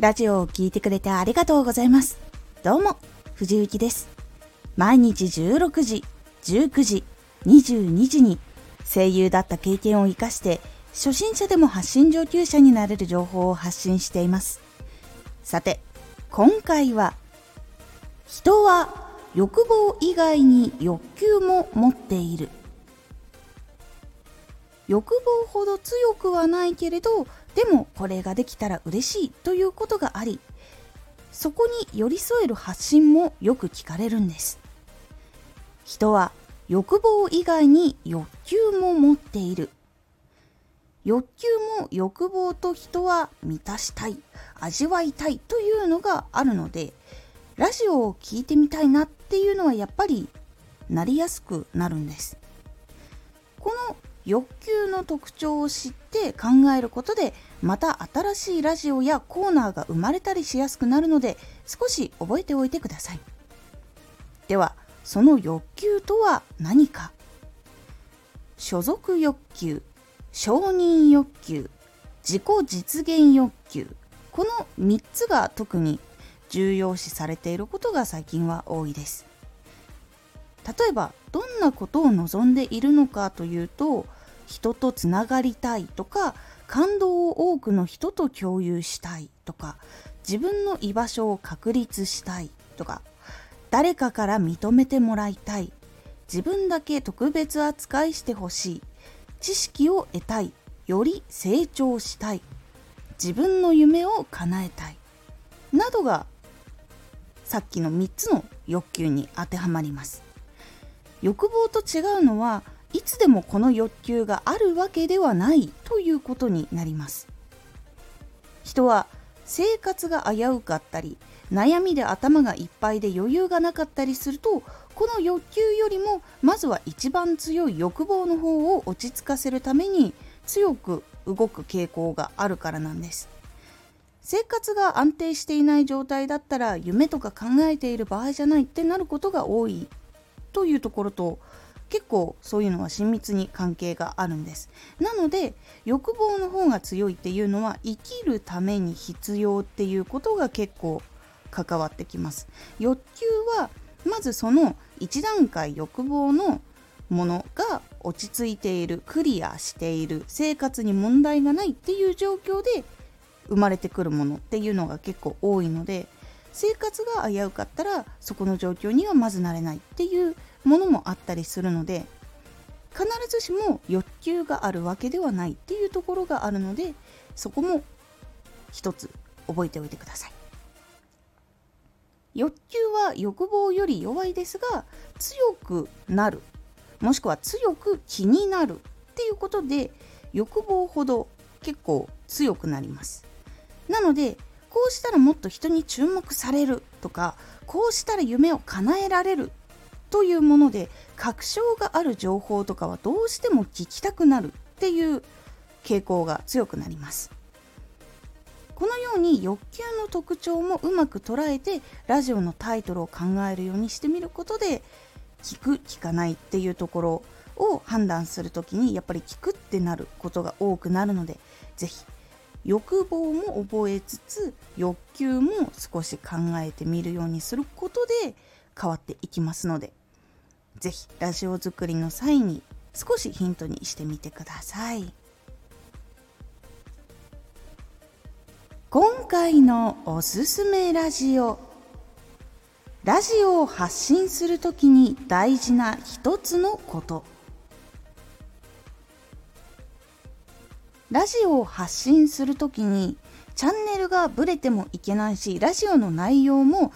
ラジオを聴いてくれてありがとうございます。どうも、藤幸です。毎日16時、19時、22時に声優だった経験を活かして初心者でも発信上級者になれる情報を発信しています。さて、今回は人は欲望以外に欲求も持っている。欲望ほど強くはないけれどでもこれができたら嬉しいということがありそこに寄り添える発信もよく聞かれるんです。人は欲望以外に欲求も持っている。欲求も欲望と人は満たしたい味わいたいというのがあるのでラジオを聴いてみたいなっていうのはやっぱりなりやすくなるんです。この欲求の特徴を知って考えることでまた新しいラジオやコーナーが生まれたりしやすくなるので少し覚えておいてください。ではその欲求とは何か？所属欲求承認欲求自己実現欲求この3つが特に重要視されていることが最近は多いです。例えばどんなことを望んでいるのかというと人とつながりたいとか感動を多くの人と共有したいとか自分の居場所を確立したいとか誰かから認めてもらいたい自分だけ特別扱いしてほしい知識を得たいより成長したい自分の夢を叶えたいなどがさっきの3つの欲求に当てはまります。欲望と違うのはいつでもこの欲求があるわけではないということになります。人は生活が危うかったり悩みで頭がいっぱいで余裕がなかったりするとこの欲求よりもまずは一番強い欲望の方を落ち着かせるために強く動く傾向があるからなんです。生活が安定していない状態だったら夢とか考えている場合じゃないってなることが多い。というところと結構そういうのは親密に関係があるんです。なので欲望の方が強いっていうのは生きるために必要っていうことが結構関わってきます。欲求はまずその1段階欲望のものが落ち着いているクリアしている生活に問題がないっていう状況で生まれてくるものっていうのが結構多いので生活が危うかったらそこの状況にはまずなれないっていうものもあったりするので必ずしも欲求があるわけではないっていうところがあるのでそこも一つ覚えておいてください。欲求は欲望より弱いですが強くなるもしくは強く気になるっていうことで欲望ほど結構強くなります。なのでこうしたらもっと人に注目されるとかこうしたら夢を叶えられるというもので確証がある情報とかはどうしても聞きたくなるっていう傾向が強くなります。このように欲求の特徴もうまく捉えてラジオのタイトルを考えるようにしてみることで聞く聞かないっていうところを判断する時にやっぱり聞くってなることが多くなるので是非欲望も覚えつつ欲求も少し考えてみるようにすることで変わっていきますのでぜひラジオ作りの際に少しヒントにしてみてください。今回のおすすめラジオ。ラジオを発信するときに大事な一つのこと。ラジオを発信するときにチャンネルがブレてもいけないしラジオの内容も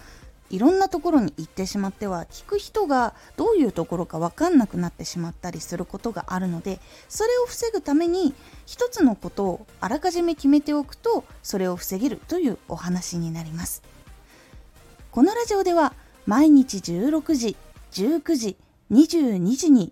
いろんなところに行ってしまっては聞く人がどういうところか分かんなくなってしまったりすることがあるのでそれを防ぐために一つのことをあらかじめ決めておくとそれを防げるというお話になります。このラジオでは毎日16時19時22時に